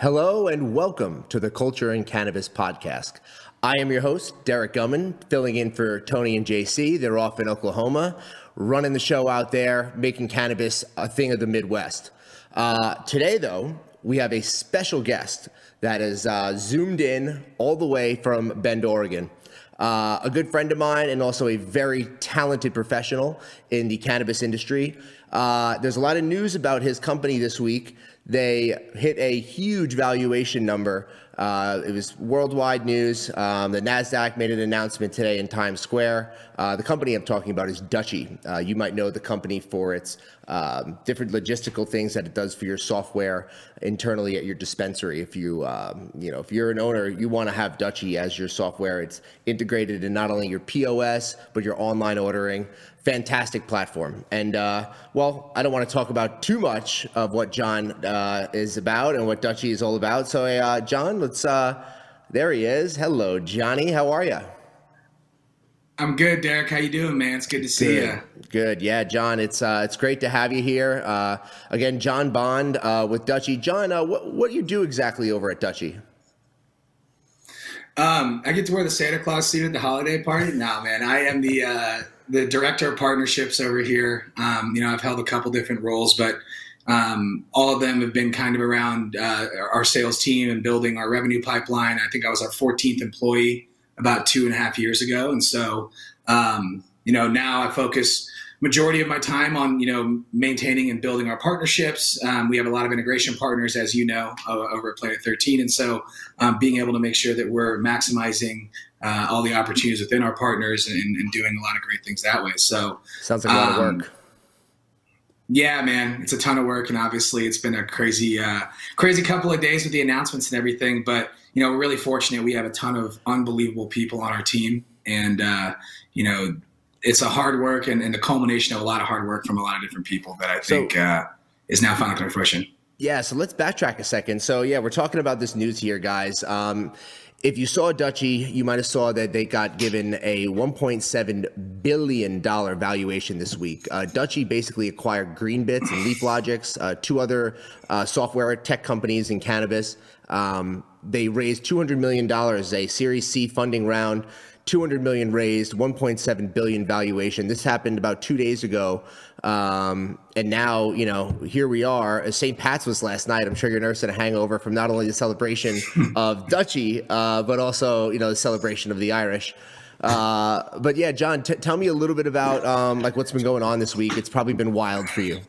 Hello and welcome to the Culture and Cannabis Podcast. I am your host, Derek Gumman, filling in for Tony and JC. They're off in Oklahoma, running the show out there, making cannabis a thing of the Midwest. Uh, today, though, we have a special guest that is uh, zoomed in all the way from Bend, Oregon. Uh, a good friend of mine and also a very talented professional in the cannabis industry. Uh, there's a lot of news about his company this week they hit a huge valuation number. Uh, it was worldwide news. Um, the NASDAQ made an announcement today in Times Square. Uh, the company I'm talking about is Dutchie. Uh, you might know the company for its um, different logistical things that it does for your software internally at your dispensary. If you, um, you know, if you're an owner, you want to have Dutchie as your software. It's integrated in not only your POS but your online ordering fantastic platform. And uh, well, I don't want to talk about too much of what John uh, is about and what Dutchie is all about. So, uh, John, let's. Uh, there he is. Hello, Johnny. How are you? I'm good, Derek. How you doing, man? It's good to see good. you. Good, yeah, John. It's uh, it's great to have you here. Uh, again, John Bond uh, with Dutchie. John, uh, what what do you do exactly over at Dutchie? Um, I get to wear the Santa Claus suit at the holiday party. No, man, I am the uh, the director of partnerships over here. Um, you know, I've held a couple different roles, but um, all of them have been kind of around uh, our sales team and building our revenue pipeline. I think I was our 14th employee about two and a half years ago, and so um, you know now I focus majority of my time on you know maintaining and building our partnerships. Um, we have a lot of integration partners, as you know, over at Planet 13, and so um, being able to make sure that we're maximizing uh, all the opportunities within our partners and, and, doing a lot of great things that way. So sounds like a lot um, of work. Yeah, man, it's a ton of work, and obviously it's been a crazy, uh, crazy couple of days with the announcements and everything. But you know, we're really fortunate. We have a ton of unbelievable people on our team, and uh, you know, it's a hard work and, and, the culmination of a lot of hard work from a lot of different people that I think so, uh, is now finally coming to fruition. Yeah, so let's backtrack a second. So yeah, we're talking about this news here, guys. Um, if you saw Dutchie, you might have saw that they got given a 1.7 billion dollar valuation this week. Uh, Dutchie basically acquired Greenbits and LeafLogix, uh, two other uh, software tech companies in cannabis. Um, they raised 200 million dollars, a Series C funding round. 200 million raised, 1.7 billion valuation. This happened about two days ago, um, and now you know here we are. St. Pat's was last night. I'm sure you're nursing a hangover from not only the celebration of Dutchie, uh, but also you know the celebration of the Irish. Uh, but yeah, John, t- tell me a little bit about um, like what's been going on this week. It's probably been wild for you.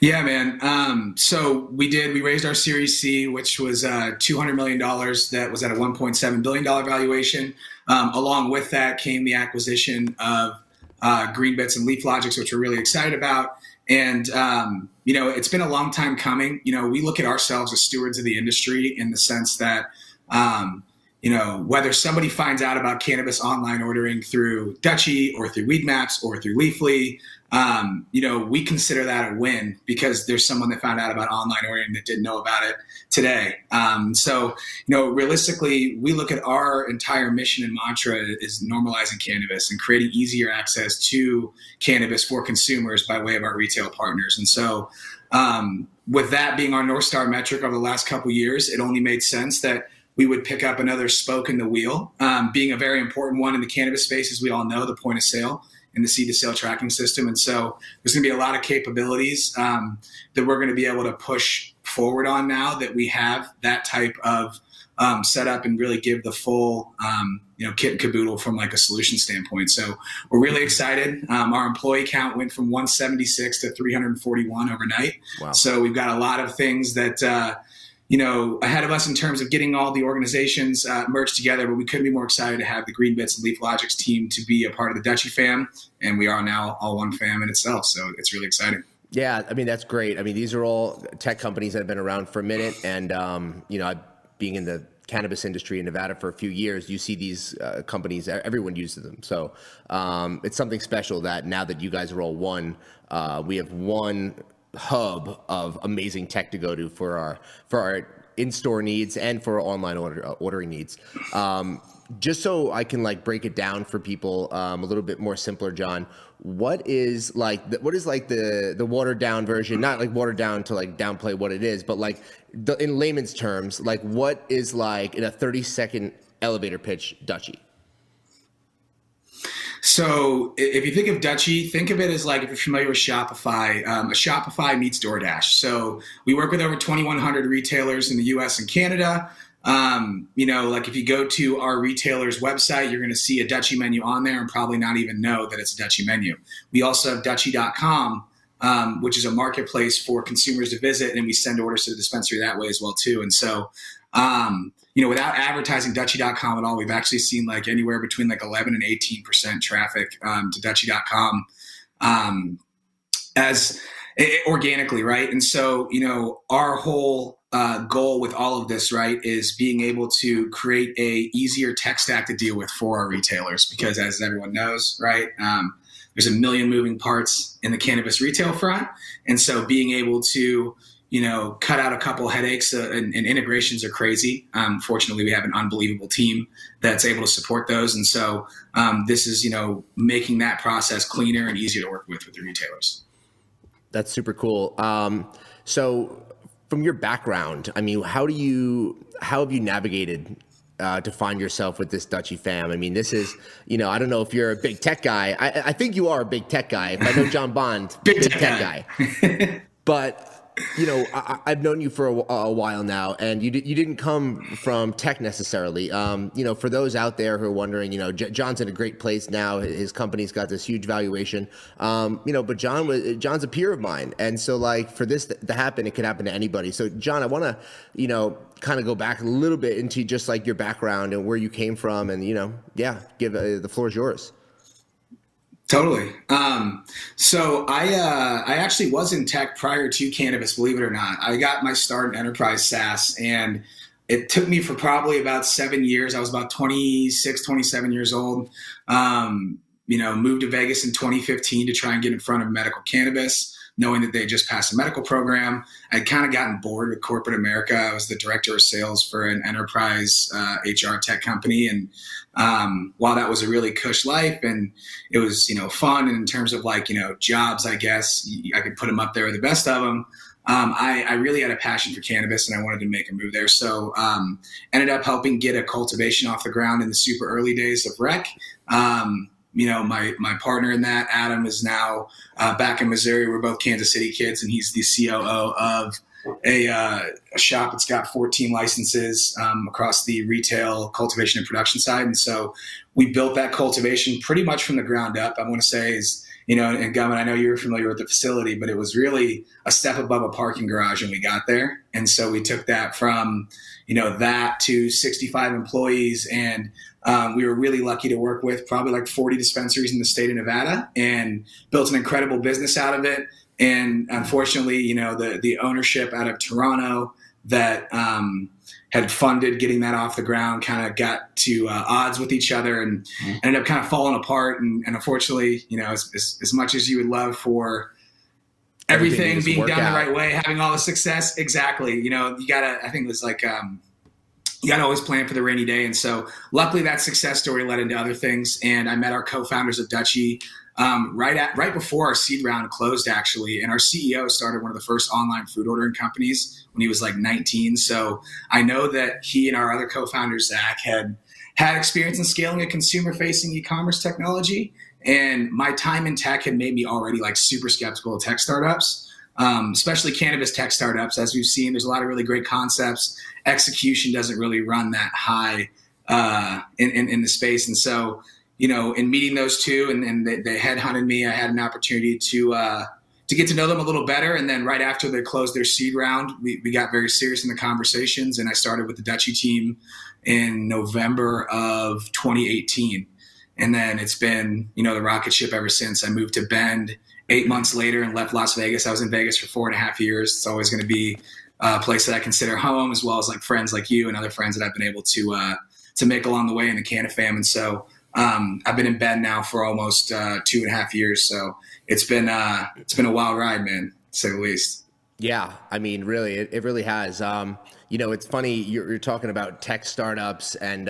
Yeah, man. Um, so we did. We raised our Series C, which was uh, two hundred million dollars. That was at a one point seven billion dollar valuation. Um, along with that came the acquisition of uh, Greenbits and LeafLogix, which we're really excited about. And um, you know, it's been a long time coming. You know, we look at ourselves as stewards of the industry in the sense that. Um, you know, whether somebody finds out about cannabis online ordering through Dutchie or through Weedmaps or through Leafly, um, you know, we consider that a win because there's someone that found out about online ordering that didn't know about it today. Um, so, you know, realistically, we look at our entire mission and mantra is normalizing cannabis and creating easier access to cannabis for consumers by way of our retail partners. And so, um, with that being our North Star metric over the last couple years, it only made sense that we would pick up another spoke in the wheel, um, being a very important one in the cannabis space, as we all know, the point of sale and the seed to sale tracking system. And so there's going to be a lot of capabilities um, that we're going to be able to push forward on now that we have that type of um, setup and really give the full um, you know kit and caboodle from like a solution standpoint. So we're really excited. Um, our employee count went from 176 to 341 overnight. Wow. So we've got a lot of things that. Uh, you know, ahead of us in terms of getting all the organizations uh, merged together, but we couldn't be more excited to have the Greenbits and LeafLogix team to be a part of the Dutchie fam, and we are now all one fam in itself. So it's really exciting. Yeah, I mean that's great. I mean these are all tech companies that have been around for a minute, and um, you know, being in the cannabis industry in Nevada for a few years, you see these uh, companies. Everyone uses them, so um, it's something special that now that you guys are all one, uh, we have one hub of amazing tech to go to for our for our in-store needs and for online order, uh, ordering needs. Um, just so I can like break it down for people um, a little bit more simpler, John. What is like the, what is like the the watered down version? Not like watered down to like downplay what it is, but like the, in layman's terms, like what is like in a thirty second elevator pitch Dutchie? So if you think of Dutchie, think of it as like if you're familiar with Shopify, um, a Shopify meets DoorDash. So we work with over 2,100 retailers in the U.S. and Canada. Um, you know, like if you go to our retailer's website, you're going to see a Dutchie menu on there and probably not even know that it's a Dutchie menu. We also have Dutchie.com, um, which is a marketplace for consumers to visit, and we send orders to the dispensary that way as well too. And so, um, you know, without advertising Dutchie.com at all, we've actually seen like anywhere between like 11 and 18 percent traffic um, to Dutchie.com um, as it, organically, right? And so, you know, our whole uh, goal with all of this, right, is being able to create a easier tech stack to deal with for our retailers because, as everyone knows, right, um, there's a million moving parts in the cannabis retail front, and so being able to you know, cut out a couple headaches uh, and, and, integrations are crazy. Um, fortunately, we have an unbelievable team that's able to support those. And so um, this is, you know, making that process cleaner and easier to work with with the retailers. That's super cool. Um, so from your background, I mean, how do you how have you navigated uh, to find yourself with this Dutchie fam? I mean, this is you know I don't know if you're a big tech guy. I, I think you are a big tech guy. If I know John Bond, big, big, tech, tech guy. guy. but you know, I, have known you for a, a, while now, and you you didn't come from tech necessarily. Um, you know, for those out there who are wondering, you know, J- John's in a great place now. His company's got this huge valuation. Um, you know, but John was John's a peer of mine, and so like for this to happen, it could happen to anybody. So, John, I want to, you know, kind of go back a little bit into just like your background and where you came from, and you know, yeah, give uh, the floor is yours. Totally. Um, so I uh, I actually was in tech prior to cannabis, believe it or not. I got my start in enterprise SaaS, and it took me for probably about seven years. I was about 26, 27 years old. Um, you know, moved to Vegas in 2015 to try and get in front of medical cannabis knowing that they just passed a medical program. I'd kind of gotten bored with corporate America. I was the director of sales for an enterprise uh, HR tech company, and um, while that was a really cush life and it was you know fun in terms of like you know jobs, I guess I could put them up there the best of them. Um, I, I, really had a passion for cannabis and I wanted to make a move there. So um, ended up helping get a cultivation off the ground in the super early days of rec. Um, you know, my my partner in that, Adam, is now uh, back in Missouri. We're both Kansas City kids, and he's the COO of a, uh, a shop that's got 14 licenses um, across the retail, cultivation, and production side. And so we built that cultivation pretty much from the ground up. I want to say is you know, and Gumman, I know you were familiar with the facility, but it was really a step above a parking garage when we got there. And so we took that from, you know, that to 65 employees and um, we were really lucky to work with probably like 40 dispensaries in the state of Nevada and built an incredible business out of it. And unfortunately, you know, the, the ownership out of Toronto that um, had funded getting that off the ground kind of got to uh, odds with each other and mm-hmm. ended up kind of falling apart. And, and unfortunately, you know, as, as, as, much as you would love for everything, everything being done out. the right way, having all the success, exactly, you know, you gotta, I think it was like, um, you got to always plan for the rainy day. And so, luckily, that success story led into other things. And I met our co-founders of Dutchie um, right at right before our seed round closed, actually. And our CEO started one of the first online food ordering companies when he was like 19. So I know that he and our other co-founders, Zach, had had experience in scaling a consumer-facing e-commerce technology. And my time in tech had made me already like super skeptical of tech startups um, especially cannabis tech startups. As we've seen, there's a lot of really great concepts. Execution doesn't really run that high uh, in, in, in, the space. And so, you know, in meeting those two and, and they, they headhunted me, I had an opportunity to, uh, to get to know them a little better. And then right after they closed their seed round, we, we got very serious in the conversations. And I started with the Dutchie team in November of 2018. And then it's been, you know, the rocket ship ever since. I moved to Bend eight months later and left Las Vegas. I was in Vegas for four and a half years. It's always going to be a place that I consider home, as well as like friends like you and other friends that I've been able to uh, to make along the way in the Canafam. And so um, I've been in Bend now for almost uh, two and a half years. So it's been uh, it's been a wild ride, man, to say the least. Yeah, I mean, really, it, it really has. Um, you know, it's funny you're, you're talking about tech startups and.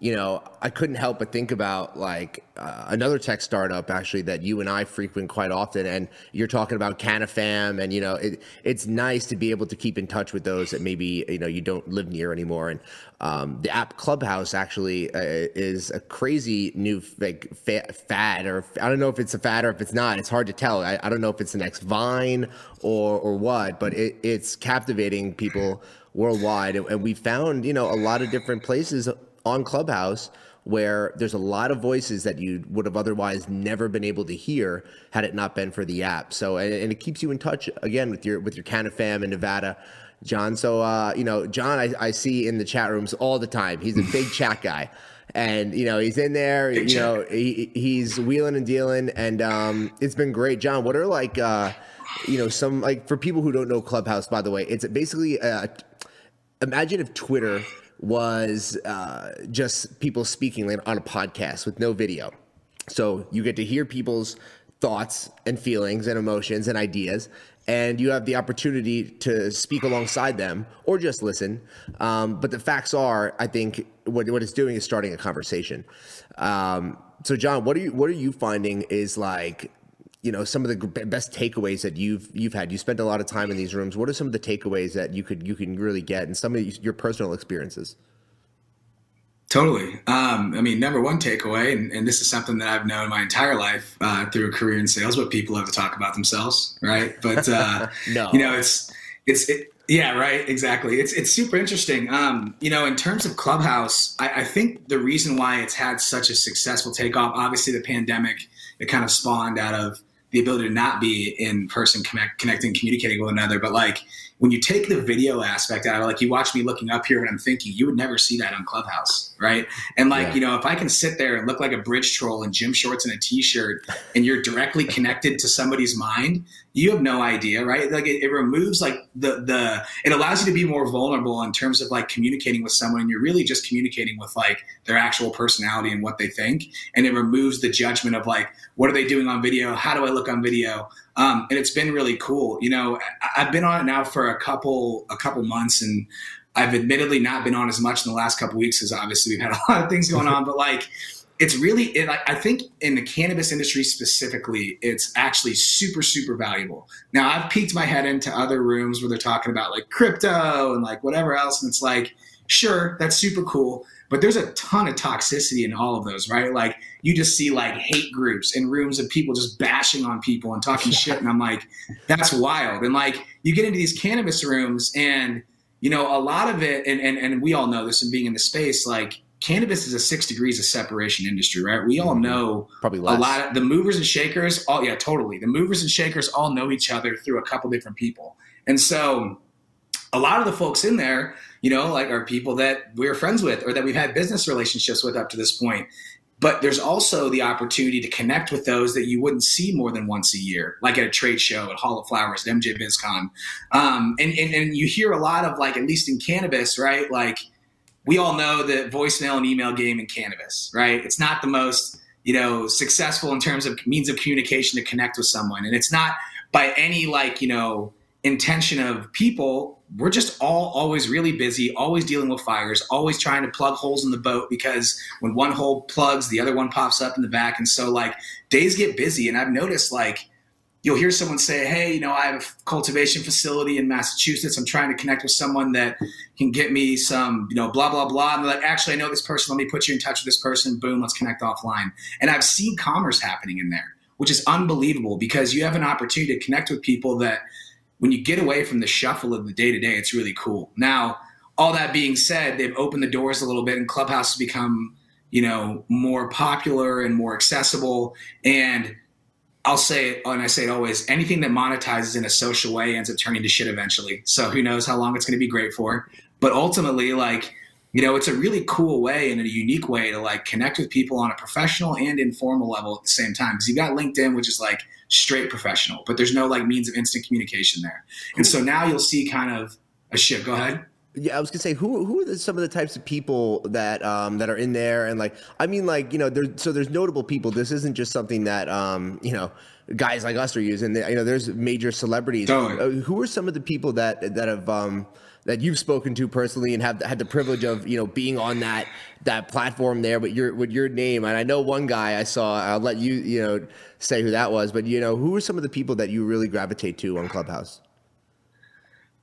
You know, I couldn't help but think about like uh, another tech startup actually that you and I frequent quite often. And you're talking about Canafam, and you know, it, it's nice to be able to keep in touch with those that maybe you know you don't live near anymore. And um, the app Clubhouse actually uh, is a crazy new like fad, or I don't know if it's a fad or if it's not. It's hard to tell. I, I don't know if it's the next Vine or or what, but it, it's captivating people worldwide, and, and we found you know a lot of different places on Clubhouse where there's a lot of voices that you would have otherwise never been able to hear had it not been for the app. So and, and it keeps you in touch again with your with your Canifam in Nevada. John, so uh, you know, John, I, I see in the chat rooms all the time. He's a big chat guy, and you know, he's in there. Big you know, he, he's wheeling and dealing, and um, it's been great. John, what are like, uh, you know, some like for people who don't know Clubhouse, by the way, it's basically uh, imagine if Twitter was uh, just people speaking on a podcast with no video. So you get to hear people's thoughts and feelings and emotions and ideas, and you have the opportunity to speak alongside them or just listen. Um, but the facts are, I think what, what it's doing is starting a conversation. Um, so, John, what are you what are you finding is like you know some of the best takeaways that you've you've had you spent a lot of time in these rooms what are some of the takeaways that you could you can really get and some of your personal experiences totally um, i mean number one takeaway and, and, this is something that i've known my entire life uh, through a career in sales but people have to talk about themselves right but uh, no. you know it's it's it, yeah, right. Exactly. It's it's super interesting. Um, you know, in terms of Clubhouse, I, I, think the reason why it's had such a successful takeoff, obviously, the pandemic, it kind of spawned out of the ability to not be in person connect, connecting communicating with another. But like when you take the video aspect out of like you watch me looking up here when i'm thinking you would never see that on clubhouse right and like yeah. you know if i can sit there and look like a bridge troll in gym shorts and a t-shirt and you're directly connected to somebody's mind you have no idea, right? Like it, it, removes like the the it allows you to be more vulnerable in terms of like communicating with someone. And you're really just communicating with like their actual personality and what they think, and it removes the judgment of like what are they doing on video? How do I look on video? Um, and it's been really cool. You know, I, I've been on it now for a couple a couple months, and I've admittedly not been on as much in the last couple weeks because obviously we've had a lot of things going on, but like it's really it, i think in the cannabis industry specifically it's actually super super valuable. Now i've peeked my head into other rooms where they're talking about like crypto and like whatever else and it's like sure that's super cool but there's a ton of toxicity in all of those right? Like you just see like hate groups in rooms of people just bashing on people and talking shit and i'm like that's wild and like you get into these cannabis rooms and you know a lot of it and and, and we all know this and being in the space like cannabis is a six degrees of separation industry, right? We all mm-hmm. know probably less. a lot of the movers and shakers. All yeah, totally. The movers and shakers all know each other through a couple different people, and so a lot of the folks in there, you know, like are people that we're friends with or that we've had business relationships with up to this point. But there's also the opportunity to connect with those that you wouldn't see more than once a year, like at a trade show, at Hall of Flowers, at MJ BizCon. Um, and, and, and you hear a lot of like, at least in cannabis, right? Like, we all know the voicemail and email game in cannabis, right? It's not the most, you know, successful in terms of means of communication to connect with someone. And it's not by any like, you know, intention of people. We're just all always really busy, always dealing with fires, always trying to plug holes in the boat because when one hole plugs, the other one pops up in the back. And so like days get busy. And I've noticed like you'll hear someone say, Hey, you know, I have a cultivation facility in Massachusetts. I'm trying to connect with someone that can get me some, you know, blah, blah, blah. And they're like, actually, I know this person. Let me put you in touch with this person. Boom, let's connect offline. And I've seen commerce happening in there, which is unbelievable because you have an opportunity to connect with people that when you get away from the shuffle of the day to day, it's really cool. Now, all that being said, they've opened the doors a little bit and Clubhouse has become, you know, more popular and more accessible. And I'll say it, and I say it always anything that monetizes in a social way ends up turning to shit eventually. So who knows how long it's going to be great for. But ultimately, like, you know, it's a really cool way and a unique way to like connect with people on a professional and informal level at the same time. Because you've got LinkedIn, which is like straight professional, but there's no like means of instant communication there. And so now you'll see kind of a shift. Go ahead. Yeah, I was gonna say who who are the, some of the types of people that um, that are in there, and like I mean, like you know, there's so there's notable people. This isn't just something that um, you know guys like us are using. You know, there's major celebrities. Totally. Uh, who are some of the people that that have um, that you've spoken to personally and have had the privilege of you know being on that that platform there with your with your name. And I know one guy I saw. I'll let you you know say who that was, but you know who are some of the people that you really gravitate to on Clubhouse?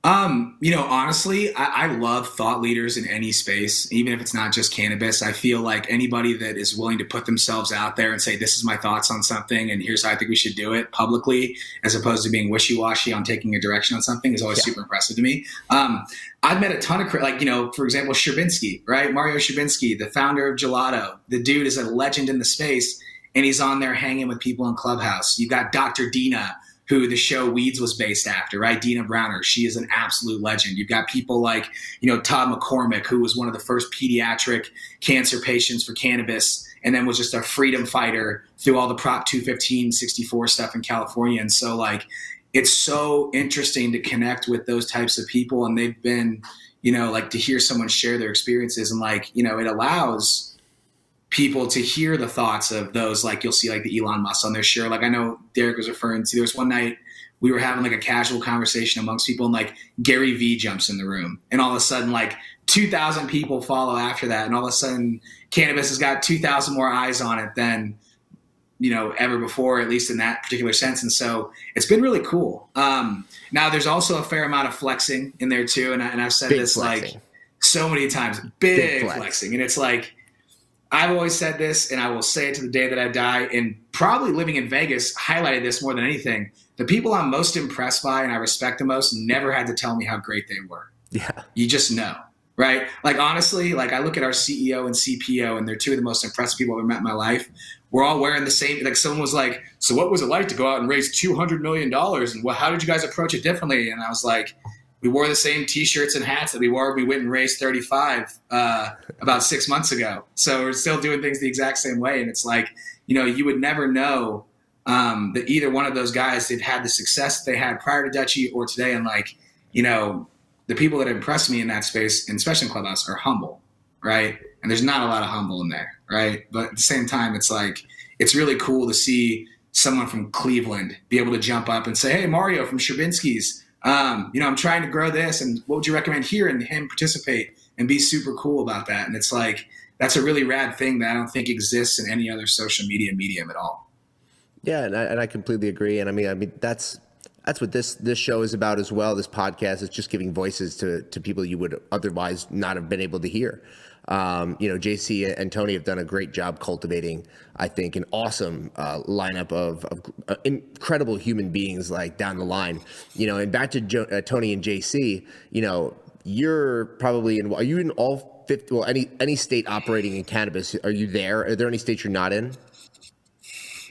Um, you know, honestly, I, I, love thought leaders in any space, even if it's not just cannabis. I feel like anybody that is willing to put themselves out there and say, "This is my thoughts on something, and here's how I think we should do it" publicly, as opposed to being wishy-washy on taking a direction on something, is always yeah. super impressive to me. Um, I've met a ton of like, you know, for example, Sherbinski, right? Mario Sherbinski, the founder of Gelato. The dude is a legend in the space, and he's on there hanging with people in Clubhouse. You've got Dr. Dina who the show Weeds was based after, right? Dina Browner. She is an absolute legend. You've got people like, you know, Todd McCormick, who was one of the first pediatric cancer patients for cannabis and then was just a freedom fighter through all the Prop 215, 64 stuff in California. And so, like, it's so interesting to connect with those types of people. And they've been, you know, like to hear someone share their experiences and, like, you know, it allows people to hear the thoughts of those like you'll see like the Elon Musk on their show. Like I know Derek was referring to there was one night we were having like a casual conversation amongst people and like Gary Vee jumps in the room and all of a sudden like 2000 people follow after that and all of a sudden cannabis has got 2000 more eyes on it than you know ever before at least in that particular sense and so it's been really cool um, now there's also a fair amount of flexing in there too and, I, and i've said big this flexing. like so many times big, big flex. flexing and it's like I've always said this, and I will say it to the day that I die. And probably living in Vegas highlighted this more than anything. The people I'm most impressed by and I respect the most never had to tell me how great they were. Yeah. You just know, right? Like, honestly, like I look at our CEO and CPO, and they're two of the most impressive people I've ever met in my life. We're all wearing the same, like, someone was like, So, what was it like to go out and raise $200 million? And well, how did you guys approach it differently? And I was like, we wore the same t-shirts and hats that we wore. We went and raised 35 uh, about six months ago. So we're still doing things the exact same way. And it's like you know you would never know um, that either one of those guys had had the success they had prior to dutchie or today. And like you know the people that impress me in that space and especially in clubhouse are humble right? And there's not a lot of humble in there right? But at the same time it's like it's really cool to see someone from cleveland be able to jump up and say hey mario from Sherbinski's um, you know, I'm trying to grow this, and what would you recommend here? And him participate and be super cool about that. And it's like that's a really rad thing that I don't think exists in any other social media medium at all. Yeah, and I, and I completely agree. And I mean, I mean that's that's what this this show is about as well. This podcast is just giving voices to to people you would otherwise not have been able to hear. Um, you know, JC and Tony have done a great job cultivating, I think, an awesome uh, lineup of, of uh, incredible human beings like down the line. You know, and back to jo- uh, Tony and JC, you know, you're probably in, are you in all 50, well, any, any state operating in cannabis? Are you there? Are there any states you're not in?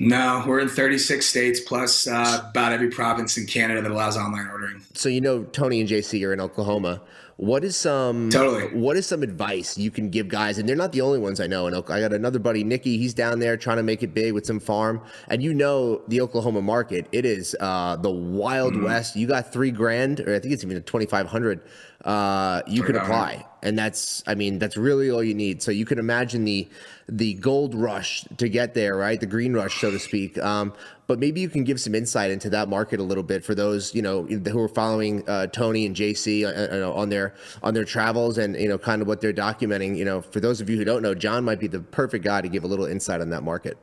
No, we're in 36 states plus uh, about every province in Canada that allows online ordering. So you know Tony and JC are in Oklahoma. What is some totally? What is some advice you can give guys? And they're not the only ones I know. And I got another buddy, Nicky. He's down there trying to make it big with some farm. And you know the Oklahoma market. It is uh, the wild mm-hmm. west. You got three grand, or I think it's even twenty five hundred. Uh, you can apply, and that's I mean that's really all you need. So you can imagine the the gold rush to get there, right? The green rush, so to speak. Um, but maybe you can give some insight into that market a little bit for those you know who are following uh, Tony and JC uh, uh, on their on their travels and you know kind of what they're documenting. You know, for those of you who don't know, John might be the perfect guy to give a little insight on that market.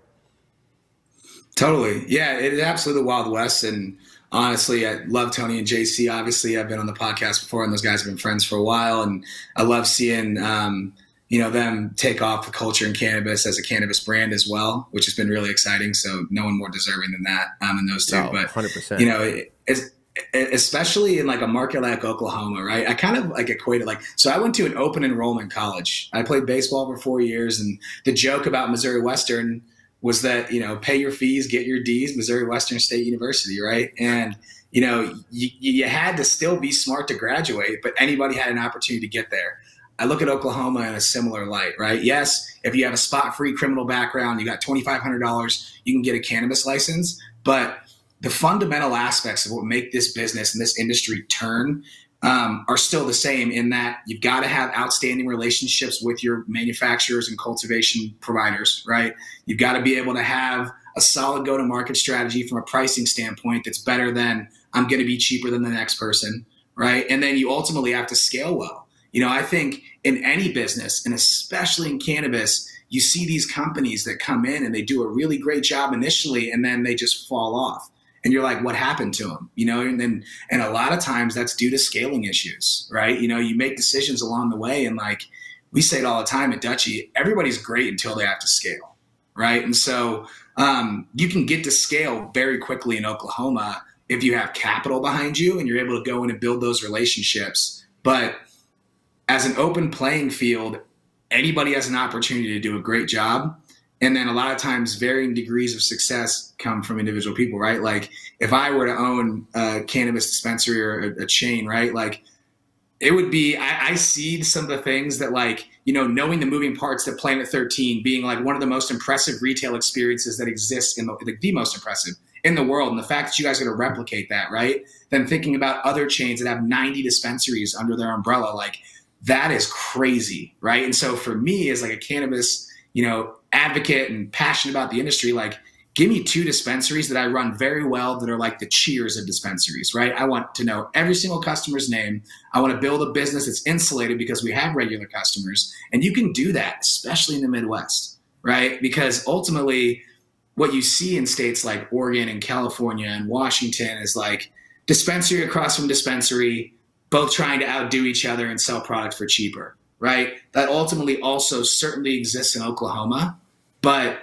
Totally, yeah, it is absolutely the Wild West, and honestly, I love Tony and JC. Obviously, I've been on the podcast before, and those guys have been friends for a while, and I love seeing. Um, you know them take off the culture in cannabis as a cannabis brand as well, which has been really exciting. So no one more deserving than that um, than those two. Oh, but 100%. you know, it, it's, especially in like a market like Oklahoma, right? I kind of like equated like so. I went to an open enrollment college. I played baseball for four years, and the joke about Missouri Western was that you know pay your fees, get your D's, Missouri Western State University, right? And you know you, you had to still be smart to graduate, but anybody had an opportunity to get there. I look at Oklahoma in a similar light, right? Yes, if you have a spot free criminal background, you got $2,500, you can get a cannabis license. But the fundamental aspects of what make this business and this industry turn um, are still the same in that you've got to have outstanding relationships with your manufacturers and cultivation providers, right? You've got to be able to have a solid go to market strategy from a pricing standpoint that's better than I'm going to be cheaper than the next person right? And then you ultimately have to scale well. You know, I think in any business, and especially in cannabis, you see these companies that come in and they do a really great job initially, and then they just fall off. And you're like, what happened to them? You know, and then and a lot of times that's due to scaling issues, right? You know, you make decisions along the way, and like we say it all the time at Dutchie, everybody's great until they have to scale, right? And so um, you can get to scale very quickly in Oklahoma if you have capital behind you and you're able to go in and build those relationships. But as an open playing field, anybody has an opportunity to do a great job. And then a lot of times, varying degrees of success come from individual people, right? Like if I were to own a cannabis dispensary or a, a chain, right? Like it would be I, I, see some of the things that like you know knowing the moving parts that planet 13 being like one of the most impressive retail experiences that exists in the, like the most impressive in the world and the fact that you guys are going to replicate that right then thinking about other chains that have 90 dispensaries under their umbrella like that is crazy right and so for me as like a cannabis you know advocate and passionate about the industry like give me two dispensaries that I run very well that are like the cheers of dispensaries, right? I want to know every single customer's name. I want to build a business that's insulated because we have regular customers. And you can do that, especially in the Midwest, right? Because ultimately, what you see in states like Oregon and California and Washington is like dispensary across from dispensary, both trying to outdo each other and sell product for cheaper, right? That ultimately also certainly exists in Oklahoma. But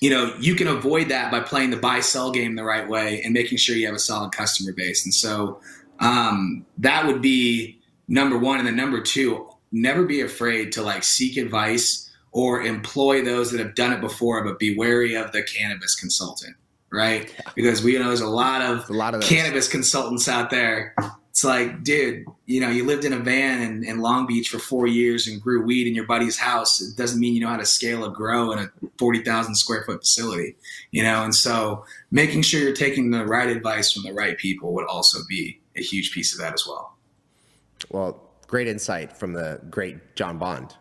you know, you can avoid that by playing the buy sell game the right way and making sure you have a solid customer base. And so um, that would be number one. And then number two, never be afraid to like seek advice or employ those that have done it before, but be wary of the cannabis consultant, right? Because we know there's a lot of, a lot of cannabis consultants out there it's like, dude, you know, you lived in a van in, in, Long Beach for four years and grew weed in your buddy's house. It doesn't mean you know how to scale a grow in a 40,000 square foot facility, you know? And so making sure you're taking the right advice from the right people would also be a huge piece of that as well. Well, great insight from the great John Bond.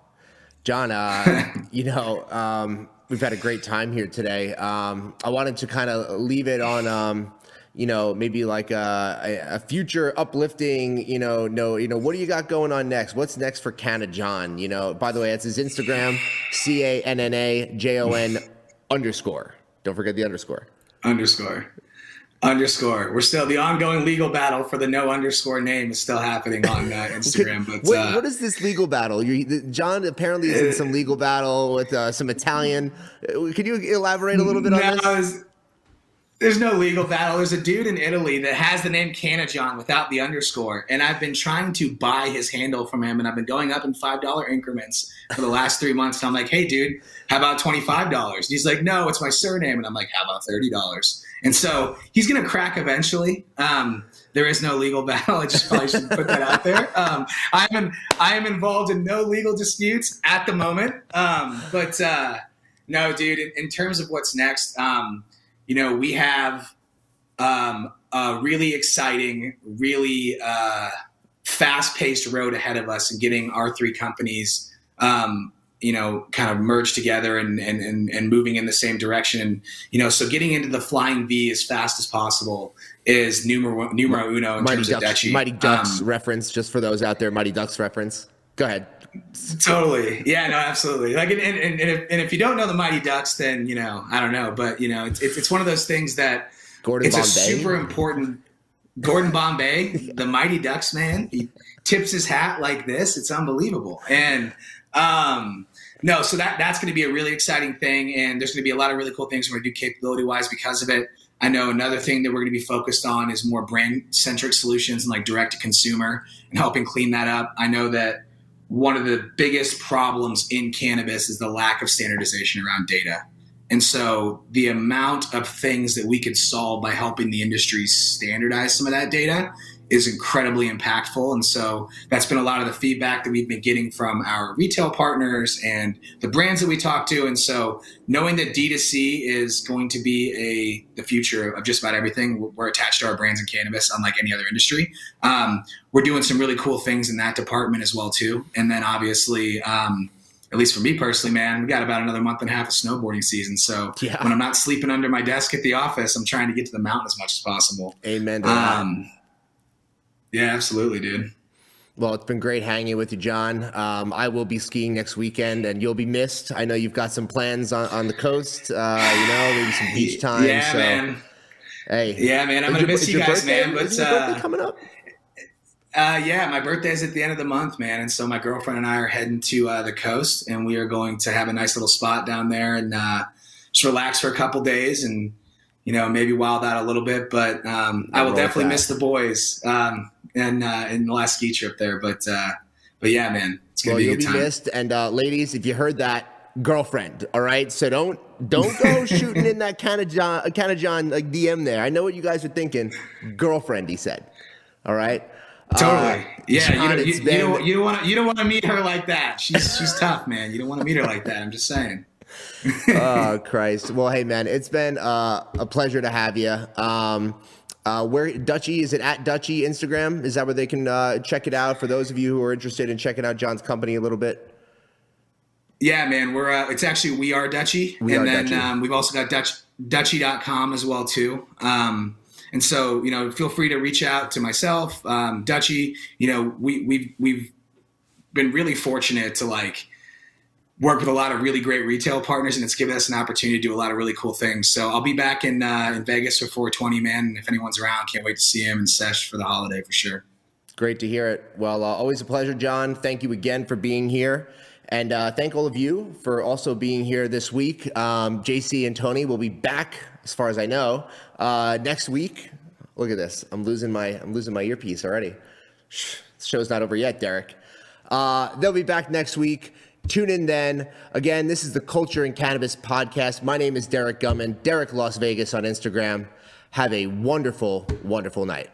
John, uh, you know, um, we've had a great time here today. Um, I wanted to kind of leave it on, um, you know, maybe like a, a, future uplifting, you know, no, you know, what do you got going on next? What's next for Canna John? You know, by the way, it's his Instagram, C A N N A J O N underscore. Don't forget the underscore. Underscore. Underscore. We're still the ongoing legal battle for the no underscore name is still happening on uh, Instagram. But what, uh, what is this legal battle? You, John apparently is in some legal battle with uh, some Italian. Can you elaborate a little bit on no, this? There's no legal battle. There's a dude in Italy that has the name Canajon without the underscore, and I've been trying to buy his handle from him, and I've been going up in five dollar increments for the last three months. And I'm like, hey, dude, how about twenty five dollars? He's like, no, it's my surname, and I'm like, how about thirty dollars? And so he's gonna crack eventually. Um, there is no legal battle. I just probably should put that out there. Um, I'm in, I am involved in no legal disputes at the moment. Um, but uh, no, dude. In, in, terms of what's next, um, you know, we have um, a really exciting, really uh, fast paced road ahead of us in getting our three companies, um, you know, kind of merged together and, and, and, and, moving in the same direction. And, you know, so getting into the flying V as fast as possible is numero, numero uno in Mighty terms Ducks, of Mighty Ducks um, reference, just for those out there, Mighty Ducks reference. Go ahead. Totally. Yeah, no, absolutely. Like, and, and, and, if, and if you don't know the Mighty Ducks, then, you know, I don't know. But, you know, it's, it's one of those things that Gordon it's Bombay. a super important. Gordon Bombay, the Mighty Ducks man, he tips his hat like this. It's unbelievable. And, um, no, so that that's going to be a really exciting thing, and there's going to be a lot of really cool things we're going to do capability wise because of it. I know another thing that we're going to be focused on is more brand centric solutions and like direct to consumer and helping clean that up. I know that one of the biggest problems in cannabis is the lack of standardization around data. And so the amount of things that we could solve by helping the industry standardize some of that data is incredibly impactful. And so that's been a lot of the feedback that we've been getting from our retail partners and the brands that we talk to. And so knowing that D2C is going to be a the future of just about everything, we're attached to our brands in cannabis, unlike any other industry. Um, we're doing some really cool things in that department as well too. And then obviously, um, at least for me personally, man, we got about another month and a half of snowboarding season. So yeah. when I'm not sleeping under my desk at the office, I'm trying to get to the mountain as much as possible. Amen. Um, Yeah, absolutely, dude. Well, it's been great hanging with you, John. Um, I will be skiing next weekend, and you'll be missed. I know you've got some plans on, on the coast. Uh, you know, maybe some beach time. Yeah, so, man. Hey, yeah, man. I'm gonna miss you guys, birthday, man. But is your uh, birthday coming up? Uh, yeah, my birthday's at the end of the month, man, and so my girlfriend and I are heading to uh, the coast, and we are going to have a nice little spot down there and uh, just relax for a couple days, and you know maybe wild out a little bit. But um, I will definitely miss the boys um, and uh, in the last ski trip there. But uh, but yeah, man, it's gonna well, be a you'll good be time. missed. And uh, ladies, if you heard that, girlfriend, all right. So don't don't go shooting in that kind of John kind of John like DM there. I know what you guys are thinking. Girlfriend, he said. All right. Totally. Uh, yeah, John, you, don't- it's you, been- you don't you don't want to you don't want to meet her like that. She's she's tough, man. You don't want to meet her like that. I'm just saying. oh Christ! Well, hey man, it's been uh, a pleasure to have you. Um, uh, where Dutchie is it at Dutchie Instagram? Is that where they can uh, check it out for those of you who are interested in checking out John's company a little bit? Yeah, man. We're uh, it's actually we are Dutchie, We and Are then Dutchie. Um, we've also got Dutch Dutchie.com as well too. Um, and so you know, feel free to reach out to myself, um, Dutchie. You know, we we've we've been really fortunate to like work with a lot of really great retail partners, and it's given us an opportunity to do a lot of really cool things. So I'll be back in uh, in Vegas for 420, man. And if anyone's around, can't wait to see him and Sesh for the holiday for sure. Great to hear it. Well, uh, always a pleasure, John. Thank you again for being here. And uh, thank all of you for also being here this week. Um, JC and Tony will be back, as far as I know, uh, next week. Look at this. I'm losing my I'm losing my earpiece already. Shh, the show's not over yet, Derek. Uh, they'll be back next week. Tune in then. Again, this is the Culture and Cannabis Podcast. My name is Derek Gumman, Derek Las Vegas on Instagram. Have a wonderful, wonderful night.